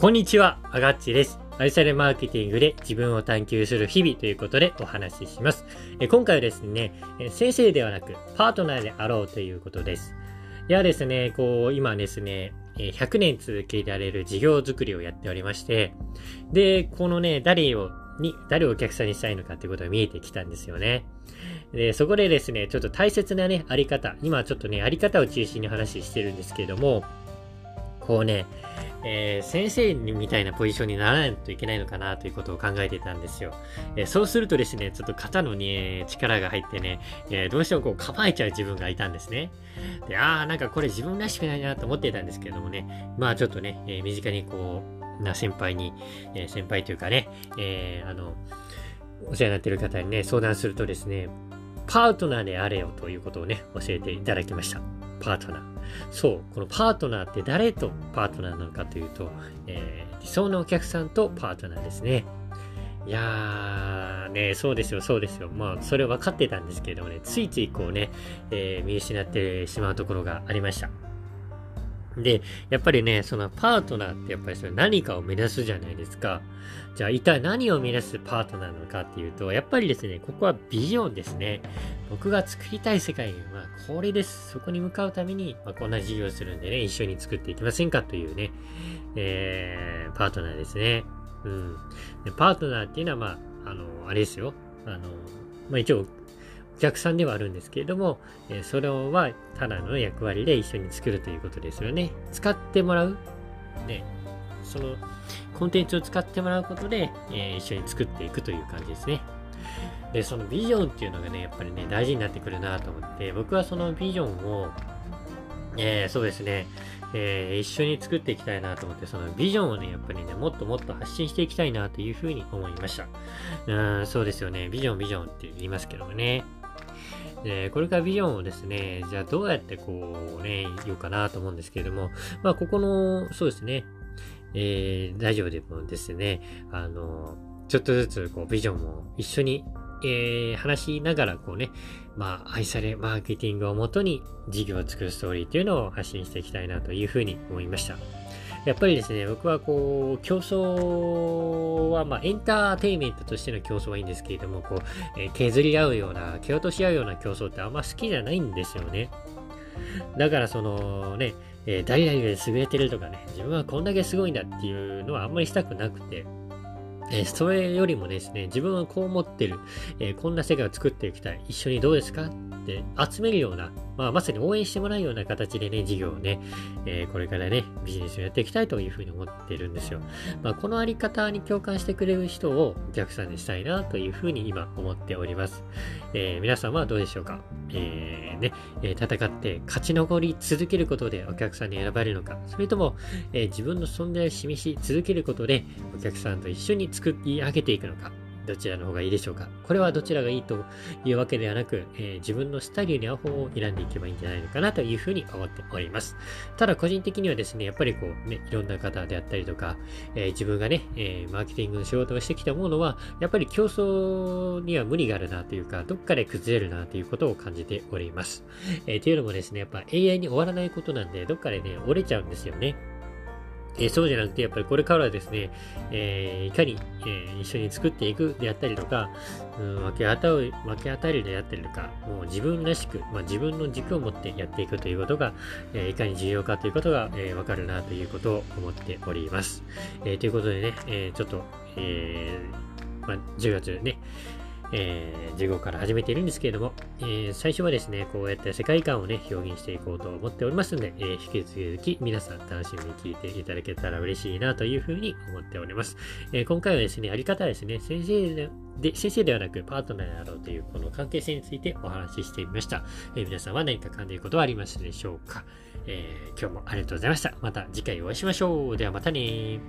こんにちは、あがっちです。愛されマーケティングで自分を探求する日々ということでお話しします。え今回はですね、先生ではなくパートナーであろうということです。いやですね、こう、今ですね、100年続けられる事業作りをやっておりまして、で、このね、誰を、に、誰をお客さんにしたいのかっていうことが見えてきたんですよね。で、そこでですね、ちょっと大切なね、あり方、今ちょっとね、あり方を中心に話してるんですけれども、こうね、えー、先生みたいなポジションにならないといけないのかなということを考えてたんですよ。えー、そうするとですね、ちょっと肩のね、力が入ってね、えー、どうしてもこう構えちゃう自分がいたんですね。で、ああ、なんかこれ自分らしくないなと思っていたんですけれどもね、まあちょっとね、え身近にこう、な先輩に、え先輩というかね、えあの、お世話になっている方にね、相談するとですね、パートナーであれよということをね、教えていただきました。パートナー。そう、このパートナーって誰とパートナーなのかというと、えー、理想のお客さんとパートナーですね。いやー、ね、そうですよ、そうですよ。まあ、それ分かってたんですけれどもね、ついついこうね、えー、見失ってしまうところがありました。で、やっぱりね、そのパートナーってやっぱりそれ何かを目指すじゃないですか。じゃあ一体何を目指すパートナーなのかっていうと、やっぱりですね、ここはビジョンですね。僕が作りたい世界はこれです。そこに向かうために、まあ、こんな事業をするんでね、一緒に作っていきませんかというね、えー、パートナーですね。うん。でパートナーっていうのは、まあ、あの、あれですよ。あの、まあ一応、お客さんではあるんですけれども、えそれはただの役割で一緒に作るということですよね。使ってもらう。ね。そのコンテンツを使ってもらうことで、えー、一緒に作っていくという感じですね。で、そのビジョンっていうのがね、やっぱりね、大事になってくるなと思って、僕はそのビジョンを、えー、そうですね、えー、一緒に作っていきたいなと思って、そのビジョンをね、やっぱりね、もっともっと発信していきたいなというふうに思いました。うん、そうですよね。ビジョン、ビジョンって言いますけどもね。で、これからビジョンをですね、じゃあどうやってこうね、言うかなと思うんですけれども、まあ、ここの、そうですね、えー、ラジオでもですね、あの、ちょっとずつこうビジョンを一緒に、えー、話しながらこうね、まあ、愛されマーケティングをもとに事業を作るストーリーっていうのを発信していきたいなというふうに思いました。やっぱりですね、僕はこう、競争は、まあ、エンターテインメントとしての競争はいいんですけれども、こう、えー、削り合うような、蹴落とし合うような競争ってあんま好きじゃないんですよね。だからそのね、えー、誰々が優れてるとかね、自分はこんだけすごいんだっていうのはあんまりしたくなくて、え、それよりもですね、自分はこう思ってる、え、こんな世界を作っていきたい、一緒にどうですか？って集めるような、まあ、まさに応援してもらうような形でね、事業をね、え、これからね、ビジネスをやっていきたいというふうに思ってるんですよ。まあ、このあり方に共感してくれる人をお客さんにしたいなというふうに今思っております。えー、皆さんはどうでしょうか？えー、ね、え戦って勝ち残り続けることでお客さんに選ばれるのか、それとも、え自分の存在を示し続けることでお客さんと一緒に作り上げていくのか、どちらの方がいいでしょうかこれはどちらがいいというわけではなく、えー、自分のスタイルに合う方を選んでいけばいいんじゃないのかなというふうに思っております。ただ個人的にはですね、やっぱりこうね、いろんな方であったりとか、えー、自分がね、えー、マーケティングの仕事をしてきたものは、やっぱり競争には無理があるなというか、どっかで崩れるなということを感じております。えー、というのもですね、やっぱ AI に終わらないことなんで、どっかでね、折れちゃうんですよね。え、そうじゃなくて、やっぱりこれからはですね、えー、いかに、えー、一緒に作っていくであったりとか、うん、分け与え分け与えるであったりとか、もう自分らしく、まあ、自分の軸を持ってやっていくということが、えいかに重要かということが、えわかるなということを思っております。えということでね、えちょっと、えまあ、10月ね、えー、授業から始めているんですけれども、えー、最初はですね、こうやって世界観をね、表現していこうと思っておりますので、えー、引き続き皆さん楽しみに聞いていただけたら嬉しいなというふうに思っております。え今回はですね、あり方はですね、先生で、先生ではなくパートナーであろうというこの関係性についてお話ししてみました。え皆さんは何か感じることはありますでしょうか、え今日もありがとうございました。また次回お会いしましょう。ではまたね